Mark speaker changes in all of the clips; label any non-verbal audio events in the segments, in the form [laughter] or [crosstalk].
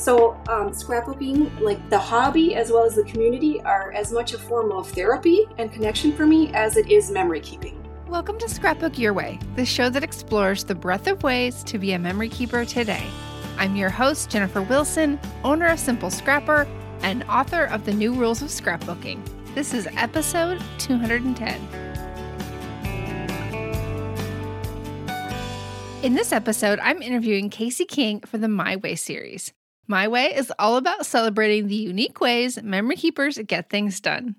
Speaker 1: So, um, scrapbooking, like the hobby as well as the community, are as much a form of therapy and connection for me as it is memory keeping.
Speaker 2: Welcome to Scrapbook Your Way, the show that explores the breadth of ways to be a memory keeper today. I'm your host, Jennifer Wilson, owner of Simple Scrapper and author of The New Rules of Scrapbooking. This is episode 210. In this episode, I'm interviewing Casey King for the My Way series. My Way is all about celebrating the unique ways memory keepers get things done.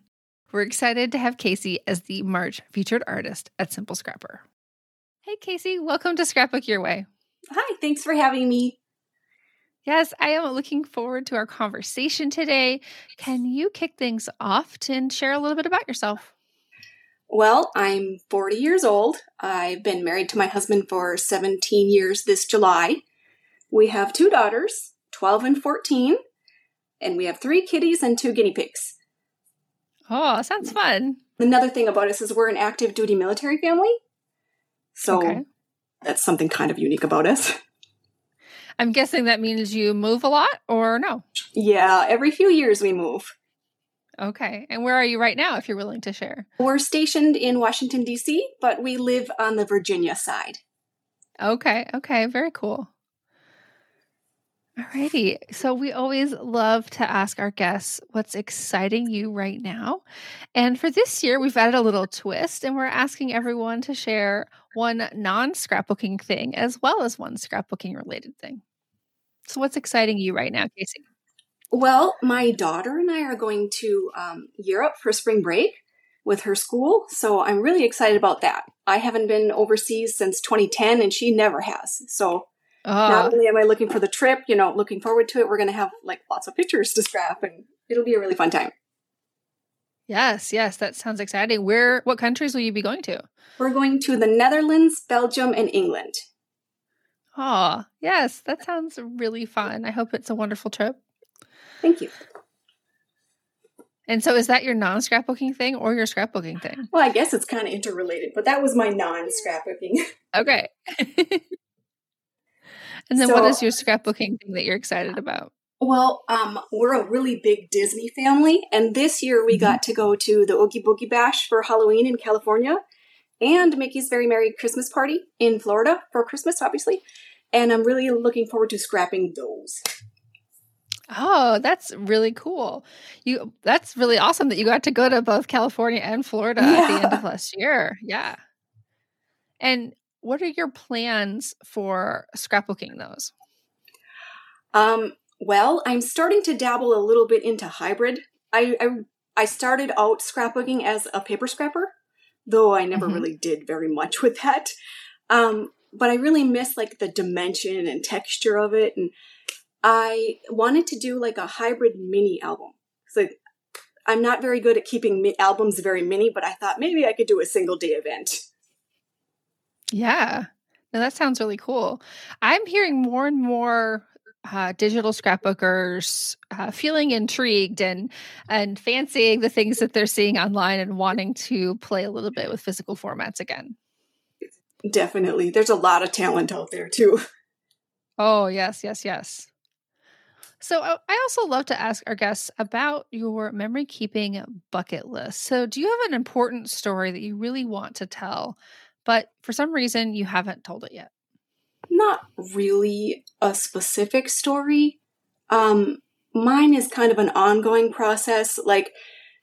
Speaker 2: We're excited to have Casey as the March featured artist at Simple Scrapper. Hey, Casey, welcome to Scrapbook Your Way.
Speaker 1: Hi, thanks for having me.
Speaker 2: Yes, I am looking forward to our conversation today. Can you kick things off and share a little bit about yourself?
Speaker 1: Well, I'm 40 years old. I've been married to my husband for 17 years this July. We have two daughters, 12 and 14, and we have three kitties and two guinea pigs.
Speaker 2: Oh, sounds fun.
Speaker 1: Another thing about us is we're an active duty military family. So
Speaker 2: Okay.
Speaker 1: that's something kind of unique about us. [laughs]
Speaker 2: I'm guessing that means you move a lot or no?
Speaker 1: Yeah, every few years we move.
Speaker 2: Okay. And where are you right now if you're willing to share?
Speaker 1: We're stationed in Washington, D.C., but we live on the Virginia side.
Speaker 2: Okay. Okay. Very cool. Alrighty. So we always love to ask our guests what's exciting you right now. And for this year, we've added a little twist and we're asking everyone to share one non scrapbooking thing as well as one scrapbooking related thing. So what's exciting you right now, Casey?
Speaker 1: Well, my daughter and I are going to um, Europe for spring break with her school, so I'm really excited about that. I haven't been overseas since 2010, and she never has. So not
Speaker 2: Oh,
Speaker 1: only am I looking for the trip, you know, looking forward to it, we're going to have like lots of pictures to scrap, and it'll be a really fun time.
Speaker 2: yes, yes, that sounds exciting. Where, what countries will you be going to?
Speaker 1: We're going to the Netherlands, Belgium, and England.
Speaker 2: Oh, yes, that sounds really fun. I hope it's a wonderful trip.
Speaker 1: Thank you.
Speaker 2: And so, is that your non scrapbooking thing or your scrapbooking thing?
Speaker 1: Well, I guess it's kind of interrelated, but that was my non-scrapbooking.
Speaker 2: Okay. [laughs] and then, what
Speaker 1: So-
Speaker 2: is your scrapbooking thing that you're excited about?
Speaker 1: Well, um, we're a really big Disney family, and this year we
Speaker 2: Mhm.
Speaker 1: got to go to the Oogie Boogie Bash for Halloween in California, and Mickey's Very Merry Christmas Party in Florida for Christmas, obviously. And I'm really looking forward to scrapping those.
Speaker 2: Oh, that's really cool. You that's really awesome that you got to go to both California and Florida at the end of last year. Yeah. And what are your plans for scrapbooking those?
Speaker 1: Um, well, I'm starting to dabble a little bit into hybrid. I I, I started out scrapbooking as a paper scrapper, though I never
Speaker 2: Mhm.
Speaker 1: really did very much [laughs] with that. Um, but I really miss like the dimension and texture of it, and I wanted to do like a hybrid mini album. So I'm not very good at keeping mi- albums very mini, but I thought maybe I could do a single day event.
Speaker 2: Yeah. No, that sounds really cool. I'm hearing more and more uh, digital scrapbookers uh, feeling intrigued and and fancying the things that they're seeing online and wanting to play a little bit with physical formats again.
Speaker 1: Definitely, there's a lot of talent out there too.
Speaker 2: Oh, yes, yes, yes. So I I also love to ask our guests about your memory keeping bucket list. So do you have an important story that you really want to tell, but for some reason you haven't told it yet?
Speaker 1: not really a specific story. Um, mine is kind of an ongoing process. Like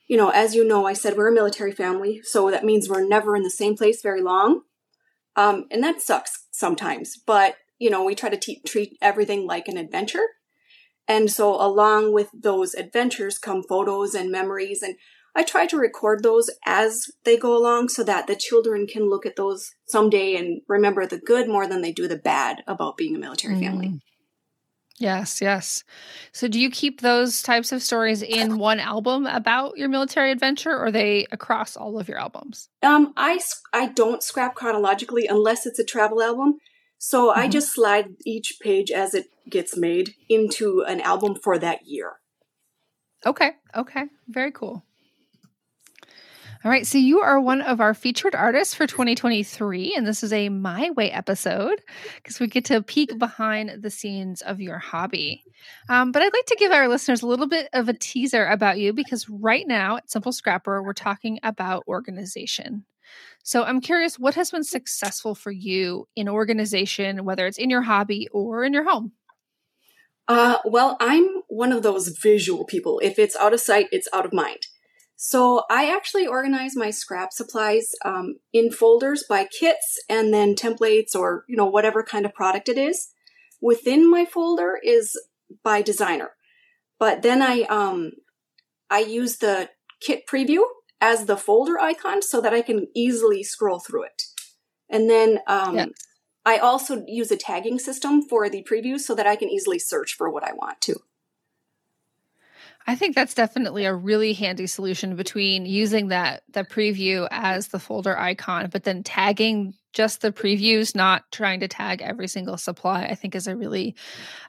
Speaker 1: you know, as you know, I said we're a military family, so that means we're never in the same place very long. Um, and that sucks sometimes, but, you know, we try to te- treat everything like an adventure. And so, along with those adventures come photos and memories. And I try to record those as they go along so that the children can look at those someday and remember the good more than they do the bad about being a military mm. family.
Speaker 2: Yes, yes. So do you keep those types of stories in one album about your military adventure or are they across all of your albums?
Speaker 1: Um I I don't scrap chronologically unless it's a travel album. So mm-hmm. I just slide each page as it gets made into an album for that year.
Speaker 2: Okay. Okay. Very cool. All right. So you are one of our featured artists for 2023. And this is a My Way episode because we get to peek behind the scenes of your hobby. Um, but I'd like to give our listeners a little bit of a teaser about you because right now at Simple Scrapper, we're talking about organization. So I'm curious, what has been successful for you in organization, whether it's in your hobby or in your home?
Speaker 1: Uh, well, I'm one of those visual people. If it's out of sight, it's out of mind. So I actually organize my scrap supplies um, in folders by kits and then templates or you know whatever kind of product it is. Within my folder is by designer, but then I um, I use the kit preview as the folder icon so that I can easily scroll through it. And then um, yeah. I also use a tagging system for the preview so that I can easily search for what I want to.
Speaker 2: I think that's definitely a really handy solution between using that that preview as the folder icon, but then tagging just the previews, not trying to tag every single supply. I think is a really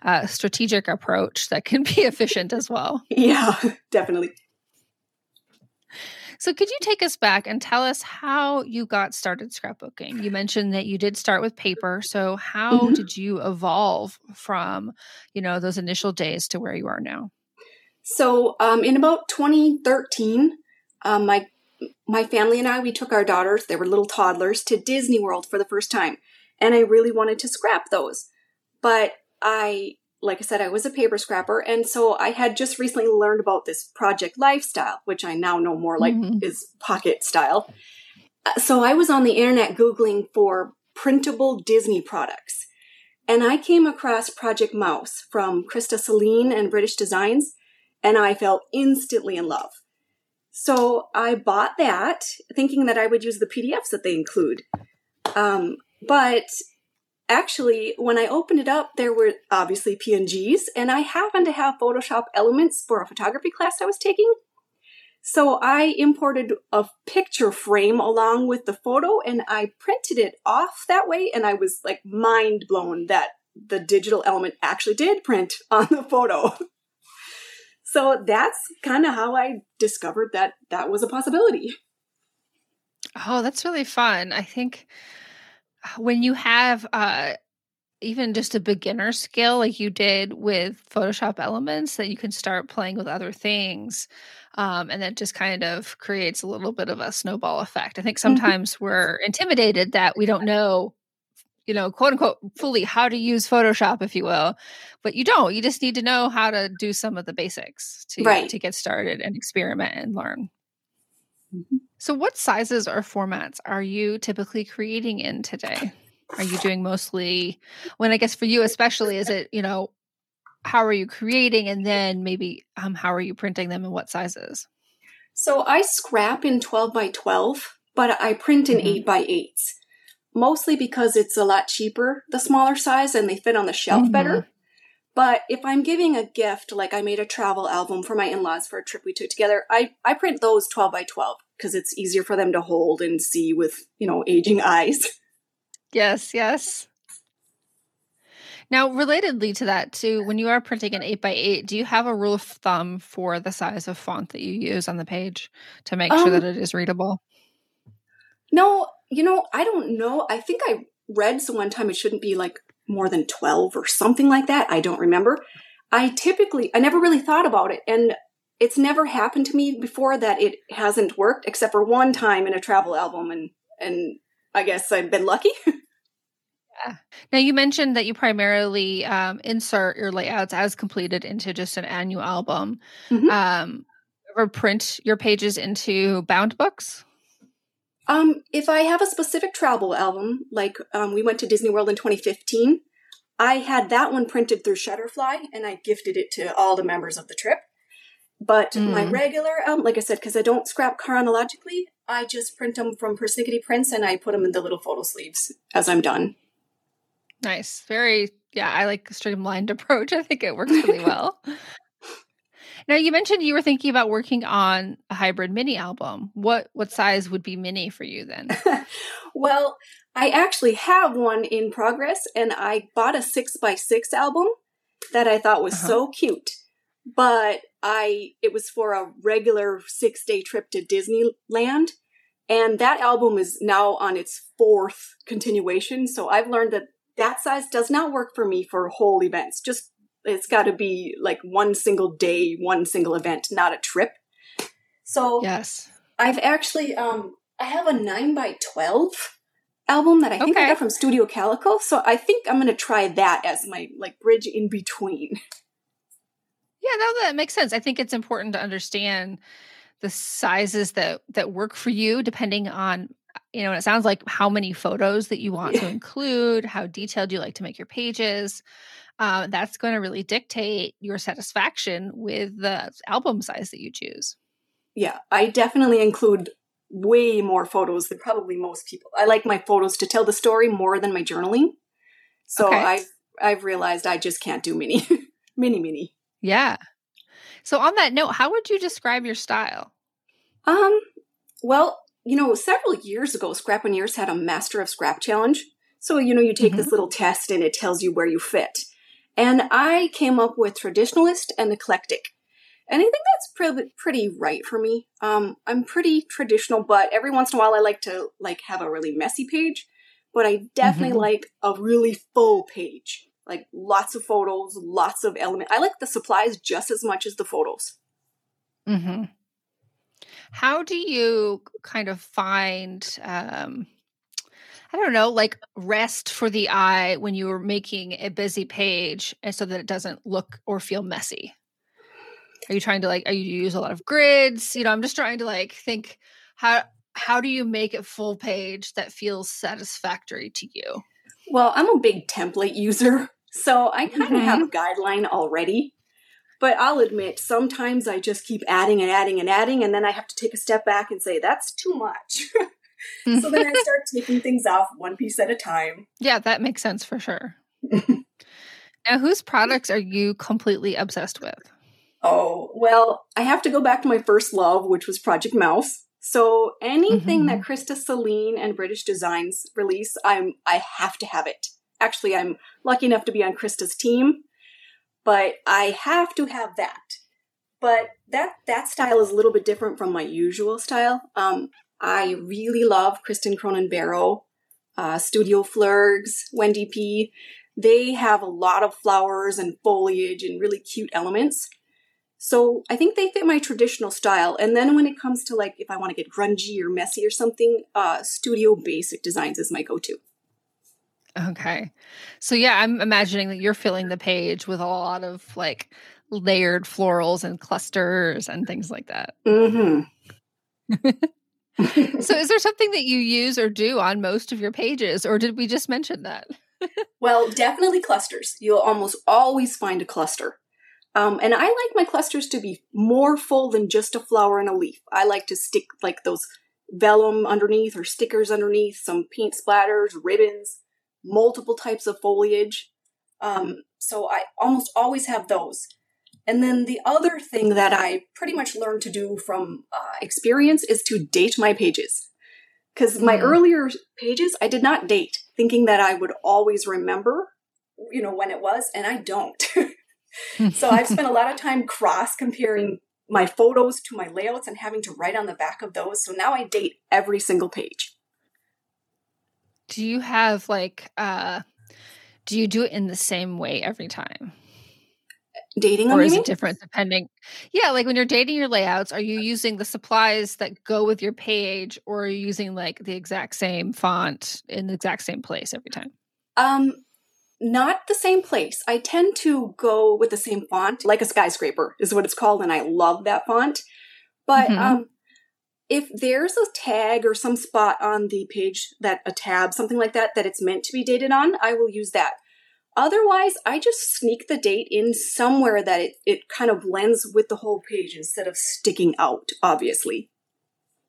Speaker 2: uh, strategic approach that can be [laughs] efficient as well.
Speaker 1: Yeah, [laughs] definitely.
Speaker 2: So, could you take us back and tell us how you got started scrapbooking? You mentioned that you did start with paper. So, how mm-hmm. did you evolve from, you know, those initial days to where you are now?
Speaker 1: So, um, in about 2013, um, my my family and I we took our daughters, they were little toddlers, to Disney World for the first time, and I really wanted to scrap those, but I like I said, I was a paper scrapper, and so I had just recently learned about this project lifestyle, which I now know more like mm-hmm. is pocket style. Uh, so I was on the internet googling for printable Disney products, and I came across Project Mouse from Krista Sahlin and Britt-ish Designs, and I fell instantly in love. So I bought that, thinking that I would use the PDFs that they include. Um, but actually, when I opened it up, there were obviously PNGs, and I happened to have Photoshop elements for a photography class I was taking. So I imported a picture frame along with the photo and I printed it off that way. And I was like mind blown that the digital element actually did print on the photo. [laughs] So that's kind of how I discovered that that was a possibility.
Speaker 2: Oh, that's really fun. I think when you have uh even just a beginner skill like you did with Photoshop elements that you can start playing with other things. Um, and that just kind of creates a little bit of a snowball effect. I think mm-hmm. sometimes mm-hmm. we're intimidated that we don't know you know, quote unquote, fully how to use Photoshop, if you will. But you don't. You just need to know how to do some of the basics to, right. to get started and experiment and learn. Mm-hmm. So, what sizes or formats are you typically creating in today? Are you doing mostly, when I guess for you especially, is it, you know, how are you creating and then maybe um, how are you printing them and what sizes?
Speaker 1: So, I scrap in 12 by 12, but I print in mm-hmm. 8 by 8s mostly because it's a lot cheaper, the smaller size, and they fit on the shelf mm-hmm. better. But if I'm giving a gift, like I made a travel album for my in laws for a trip we took together, I, I print those 12 by 12 because it's easier for them to hold and see with, you know, aging eyes. [laughs]
Speaker 2: Yes, yes. Now, relatedly to that, too, when you are printing an 8 by 8 do you have a rule of thumb for the size of font that you use on the page to make um, sure that it is readable?
Speaker 1: No, you know, I don't know. I think I read so one time it shouldn't be like more than 12 or something like that. I don't remember. I typically, I never really thought about it. And it's never happened to me before that it hasn't worked, except for one time in a travel album. And, and I guess I've been lucky. [laughs]
Speaker 2: yeah. Now, you mentioned that you primarily um, insert your layouts as completed into just an annual album. Mm-hmm. Um, ever print your pages into bound books?
Speaker 1: Um, if I have a specific travel album, like um, we went to Disney World in 2015, I had that one printed through Shutterfly and I gifted it to all the members of the trip. But mm. my regular album, like I said, because I don't scrap chronologically, I just print them from Persnickety Prints and I put them in the little photo sleeves as I'm done.
Speaker 2: Nice. Very, yeah, I like the streamlined [laughs] approach. I think it works really [laughs] well. Now, you mentioned you were thinking about working on a hybrid mini album. What what size would be mini for you then? [laughs]
Speaker 1: well, I actually have one in progress and I bought a six by six album that I thought was uh-huh. so cute. But I it was for a regular six day trip to Disneyland. And that album is now on its fourth continuation. So I've learned that that size does not work for me for whole events. Just it's got to be like one single day, one single event, not a trip. So
Speaker 2: yes,
Speaker 1: I've actually um I have a nine by twelve album that I think okay. I got from Studio Calico. So I think I'm gonna try that as my like bridge in between. [laughs]
Speaker 2: Yeah, no, that makes sense. I think it's important to understand the sizes that that work for you depending on you know, and it sounds like how many photos that you want to include, how detailed you like to make your pages. Uh, that's going to really dictate your satisfaction with the album size that you choose.
Speaker 1: Yeah, I definitely include way more photos than probably most people. I like my photos to tell the story more than my journaling. So okay. I've I've realized I just can't do mini, mini, mini.
Speaker 2: Yeah. So on that note, how would you describe your style?
Speaker 1: Um, well, you know, several years ago, Scrapping had a Master of Scrap challenge. So, you know, you take mm-hmm. this little test and it tells you where you fit. And I came up with traditionalist and eclectic. And I think that's pretty, pretty right for me. Um, I'm pretty traditional, but every once in a while I like to like have a really messy page. But I definitely mm-hmm. like a really full page, like lots of photos, lots of elements. I like the supplies just as much as the photos.
Speaker 2: Hmm. How do you kind of find um I don't know, like rest for the eye when you are making a busy page and so that it doesn't look or feel messy? Are you trying to like are you use a lot of grids? You know, I'm just trying to like think how how do you make it full page that feels satisfactory to you?
Speaker 1: Well, I'm a big template user, [laughs] so I kind of mm-hmm. have a guideline already. But I'll admit, sometimes I just keep adding and adding and adding, and then I have to take a step back and say, that's too much. [laughs] so then I [laughs] start taking things off one piece at a time.
Speaker 2: Yeah, that makes sense for sure. [laughs] now, whose products are you completely obsessed with?
Speaker 1: Oh, well, I have to go back to my first love, which was Project Mouse. So anything mm-hmm. that Krista Sahlin and Britt-ish Designs release, I'm I have to have it. Actually, I'm lucky enough to be on Krista's team, but I have to have that. But that that style is a little bit different from my usual style. Um, I really love Kristin Cronin Barrow, uh, Studio Flergs, Wendy P. They have a lot of flowers and foliage and really cute elements. So I think they fit my traditional style. And then when it comes to like if I want to get grungy or messy or something, uh, Studio Basic Designs is my go-to.
Speaker 2: Okay. So yeah, I'm imagining that you're filling the page with a lot of like layered florals and clusters and things like that.
Speaker 1: Mm-hmm. [laughs]
Speaker 2: so is there [laughs] something that you use or do on most of your pages or did we just mention that? [laughs]
Speaker 1: well, definitely clusters. You'll almost always find a cluster. Um, and I like my clusters to be more full than just a flower and a leaf. I like to stick like those vellum underneath or stickers underneath, some paint splatters, ribbons multiple types of foliage. Um, so I almost always have those. And then the other thing that I pretty much learned to do from uh, experience is to date my pages. Because my mm. earlier pages, I did not date, thinking that I would always remember, you know, when it was, and I don't. [laughs] so I've spent a lot of time cross comparing my photos to my layouts and having to write on the back of those. So now I date every single page
Speaker 2: do you have like uh do you do it in the same way every time?
Speaker 1: Dating
Speaker 2: or is it different depending yeah like when you're dating your layouts are you using the supplies that go with your page or are you using like the exact same font in the exact same place every time?
Speaker 1: Um not the same place. I tend to go with the same font like a skyscraper is what it's called and i love that font. But mm-hmm. um, if there's a tag or some spot on the page that a tab, something like that, that it's meant to be dated on, I will use that. Otherwise, I just sneak the date in somewhere that it, it kind of blends with the whole page instead of sticking out, obviously.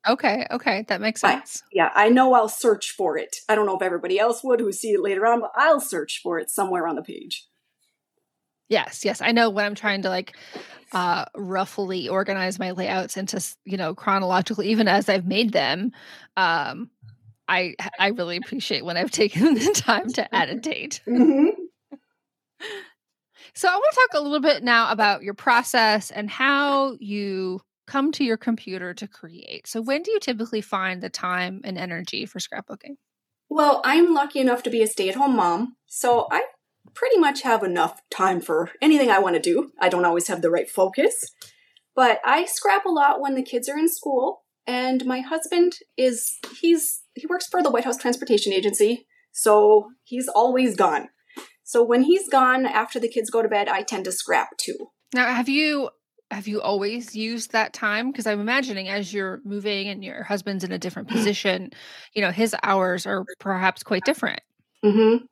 Speaker 2: Okay, okay, that makes sense.
Speaker 1: I, yeah, I know I'll search for it. I don't know if everybody else would who see it later on, but I'll search for it somewhere on the page.
Speaker 2: Yes, yes. I know when I'm trying to like uh roughly organize my layouts into, you know, chronologically even as I've made them, um I I really appreciate when I've [laughs] taken the time to add a date. Mm-hmm. So I want to talk a little bit now about your process and how you come to your computer to create. So when do you typically find the time and energy for scrapbooking?
Speaker 1: Well, I'm lucky enough to be a stay-at-home mom, so I pretty much have enough time for anything I want to do. I don't always have the right focus, but I scrap a lot when the kids are in school. And my husband is, he's, he works for the White House Transportation Agency, so he's always gone. So when he's gone after the kids go to bed, I tend to scrap too.
Speaker 2: Now, have you have you always used that time because i'm imagining as you're moving and your husband's in a different [clears throat] position you know his hours are perhaps quite different
Speaker 1: mm-hmm.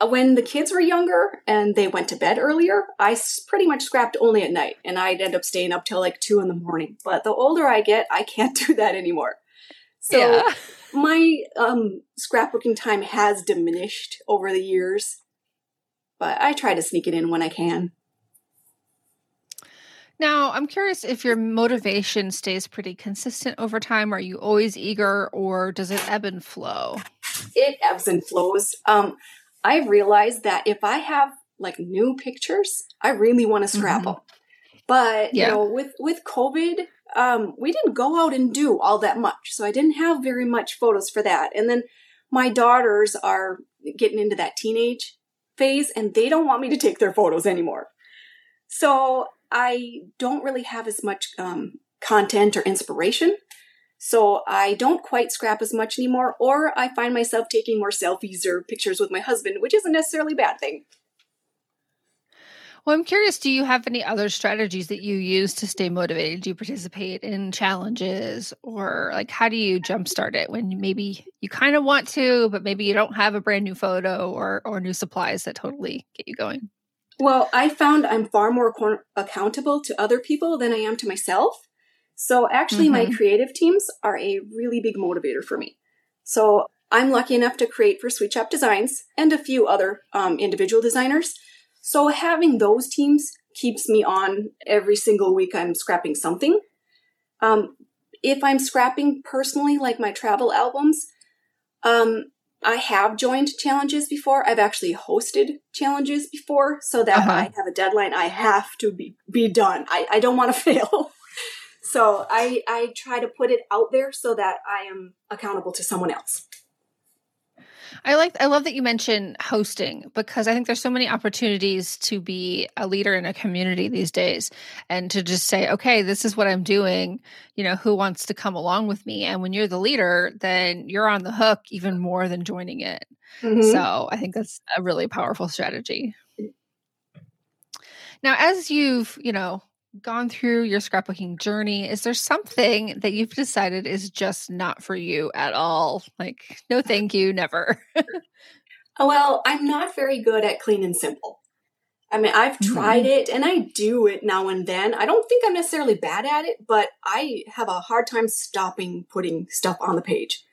Speaker 1: Uh, when the kids were younger and they went to bed earlier, I pretty much scrapped only at night and I'd end up staying up till like two in the morning. But the older I get, I can't [laughs] do that anymore. So yeah. [laughs] my um, scrapbooking time has diminished over the years, but I try to sneak it in when I can.
Speaker 2: Now, I'm curious if your motivation stays pretty consistent over time. Are you always eager or does it ebb and flow?
Speaker 1: It ebbs and flows. Um, I've realized that if I have like new pictures, I really want to scrap mm-hmm. them. But yeah. you know, with with COVID, um, we didn't go out and do all that much, so I didn't have very much photos for that. And then my daughters are getting into that teenage phase, and they don't want me to take their photos anymore. So I don't really have as much um, content or inspiration. So I don't quite scrap as much anymore, or I find myself taking more selfies or pictures with my husband, which isn't necessarily a bad thing.
Speaker 2: Well, I'm curious, do you have any other strategies that you use to stay motivated? Do you participate in challenges or like how do you jumpstart it when maybe you kind of want to, but maybe you don't have a brand new photo or or new supplies that totally get you going?
Speaker 1: Well, I found I'm far more accountable to other people than I am to myself. So actually, mm-hmm. my creative teams are a really big motivator for me. So I'm lucky enough to create for Sweet Shop Designs and a few other um, individual designers. So having those teams keeps me on every single week. I'm scrapping something. Um, if I'm scrapping personally, like my travel albums, um, I have joined challenges before. I've actually hosted challenges before, so that uh-huh. I have a deadline. I have to be be done. I, I don't want to [laughs] fail. So I, I try to put it out there so that I am accountable to someone else.
Speaker 2: I like I love that you mentioned hosting because I think there's so many opportunities to be a leader in a community these days and to just say, okay, this is what I'm doing, you know, who wants to come along with me? And when you're the leader, then you're on the hook even more than joining it. Mm-hmm. So I think that's a really powerful strategy. Now, as you've, you know, gone through your scrapbooking journey, is there something that you've decided is just not for you at all? Like, no, thank you, never.
Speaker 1: oh, well, I'm not very good at clean and simple. I mean, I've tried mm-hmm. it and I do it now and then. I don't think I'm necessarily bad at it, but I have a hard time stopping putting stuff on the page.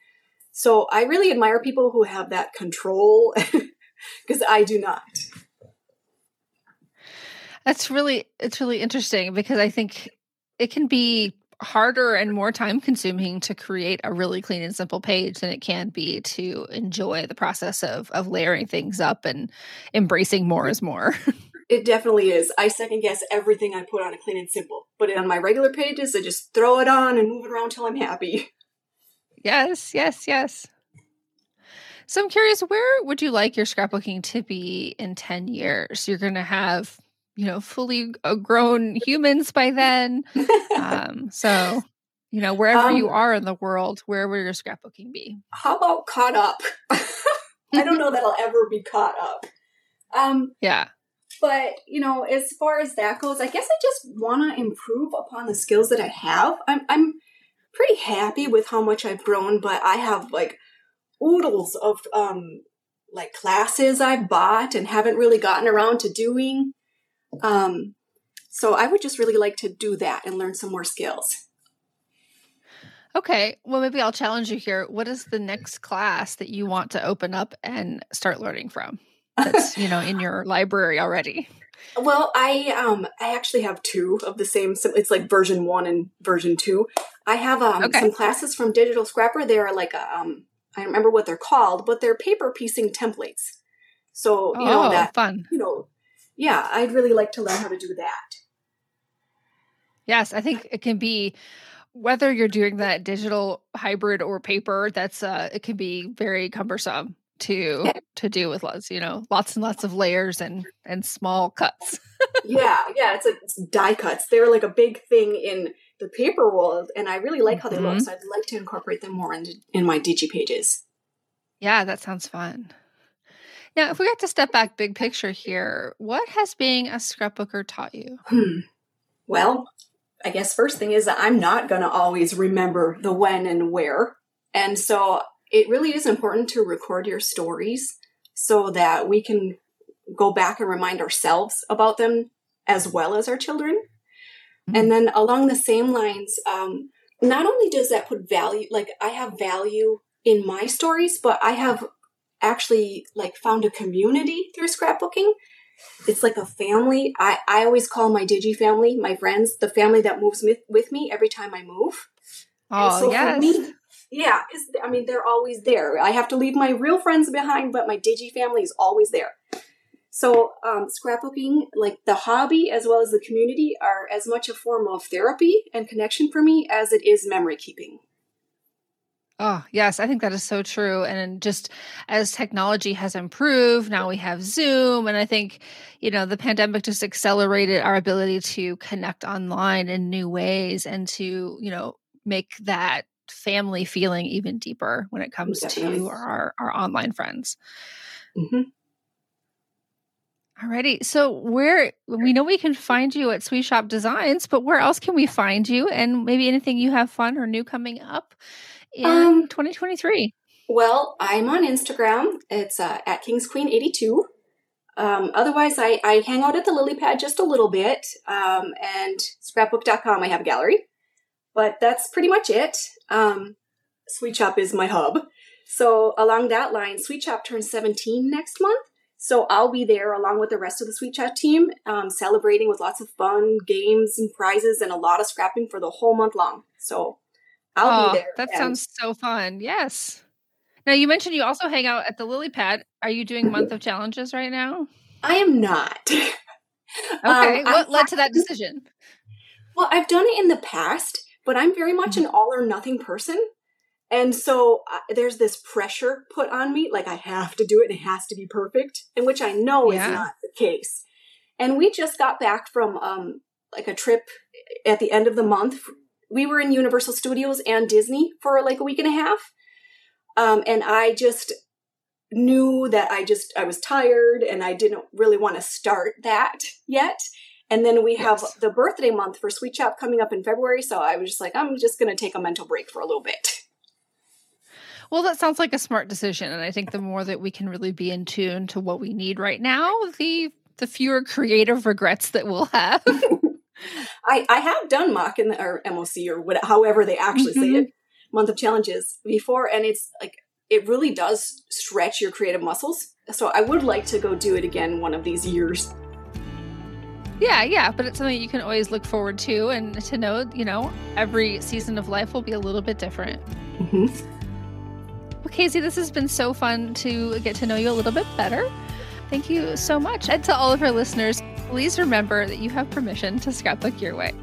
Speaker 1: So I really admire people who have that control [laughs] because I do not.
Speaker 2: That's really it's really interesting because I think it can be harder and more time consuming to create a really clean and simple page than it can be to enjoy the process of of layering things up and embracing more is more. [laughs]
Speaker 1: it definitely is. I second guess everything I put on a clean and simple. But on my regular pages, I just throw it on and move it around till I'm happy. [laughs]
Speaker 2: Yes, yes, yes. So I'm curious, where would you like your scrapbooking to be in 10 years? You're going to have you know fully uh, grown humans by then. Um, so you know wherever um, you are in the world where will your scrapbooking be?
Speaker 1: How about caught up? [laughs] I don't know that i'll ever be caught up. Um,
Speaker 2: yeah.
Speaker 1: but you know, as far as that goes, I guess I just want to improve upon the skills that I have. I'm I'm pretty happy with how much I've grown, but I have like oodles of um like classes I've bought and haven't really gotten around to doing. Um, so I would just really like to do that and learn some more skills.
Speaker 2: Okay, well, maybe I'll challenge you here. What is the next class that you want to open up and start learning from? That's you know in your library already. [laughs]
Speaker 1: Well, I um I actually have two of the same. It's like version one and version two. I have um okay. some classes from Digital Scrapper. They're like a um I don't remember what they're called, but they're paper piecing templates. So you oh, know that
Speaker 2: fun.
Speaker 1: You know, yeah, I'd really like to learn how to do that.
Speaker 2: Yes, I think it can be whether you're doing that digital hybrid or paper. That's uh, it can be very cumbersome to to do with lots, you know, lots and lots of layers and and small cuts. [laughs]
Speaker 1: yeah, yeah, it's, a, it's die cuts. They're like a big thing in the paper world, and I really like how they mm-hmm. look. So I'd like to incorporate them more in in my digi pages.
Speaker 2: Yeah, that sounds fun. Now, if we got to step back big picture here, what has being a scrapbooker taught you?
Speaker 1: Hmm. Well, I guess first thing is that I'm not going to always remember the when and where. And so it really is important to record your stories so that we can go back and remind ourselves about them as well as our children. Mm-hmm. And then along the same lines, um, not only does that put value, like I have value in my stories, but I have actually like found a community through scrapbooking. It's like a family. I, I always call my digi family, my friends, the family that moves with, with me every time I move.
Speaker 2: Oh, so yes. Me,
Speaker 1: yeah, because I mean, they're always there. I have to leave my real friends behind, but my digi family is always there. So, um, scrapbooking, like the hobby as well as the community, are as much a form of therapy and connection for me as it is memory keeping.
Speaker 2: Oh, yes, I think that is so true. And just as technology has improved, now we have Zoom. And I think, you know, the pandemic just accelerated our ability to connect online in new ways and to, you know, make that family feeling even deeper when it comes to our, our online friends. Mm-hmm. Alrighty. So where we know we can find you at Sweet Shop Designs, but where else can we find you? And maybe anything you have fun or new coming up? in um, 2023?
Speaker 1: Well, I'm on Instagram. It's uh, at Kings Queen 82. Um, otherwise, I, I hang out at the lily pad just a little bit. Um, and scrapbook.com, I have a gallery. But that's pretty much it. Um, Sweet Shop is my hub. So, along that line, Sweet Shop turns 17 next month. So, I'll be there along with the rest of the Sweet Chat team, um, celebrating with lots of fun games and prizes and a lot of scrapping for the whole month long. So, I'll oh, be there.
Speaker 2: That and- sounds so fun. Yes. Now you mentioned you also hang out at the lily pad. Are you doing month of challenges right now?
Speaker 1: I am not. [laughs]
Speaker 2: okay. Um, what I, led to that decision?
Speaker 1: Well, I've done it in the past, but I'm very much mm-hmm. an all or nothing person. And so uh, there's this pressure put on me, like I have to do it and it has to be perfect, and which I know yeah. is not the case. And we just got back from um, like a trip at the end of the month we were in Universal Studios and Disney for like a week and a half. Um, and I just knew that I just, I was tired and I didn't really want to start that yet. And then we have yes. the birthday month for Sweet Shop coming up in February. So I was just like, I'm just going to take a mental break for a little bit.
Speaker 2: Well, that sounds like a smart decision. And I think the more that we can really be in tune to what we need right now, the the fewer creative regrets that we'll have. [laughs]
Speaker 1: I, I have done mock in the, or MOC or whatever, however they actually mm-hmm. say it, month of challenges before, and it's like it really does stretch your creative muscles. So I would like to go do it again one of these years.
Speaker 2: Yeah, yeah, but it's something you can always look forward to and to know, you know, every season of life will be a little bit different. Mm-hmm. Well, Casey, this has been so fun to get to know you a little bit better. Thank you so much. And to all of our listeners, please remember that you have permission to scrapbook your way.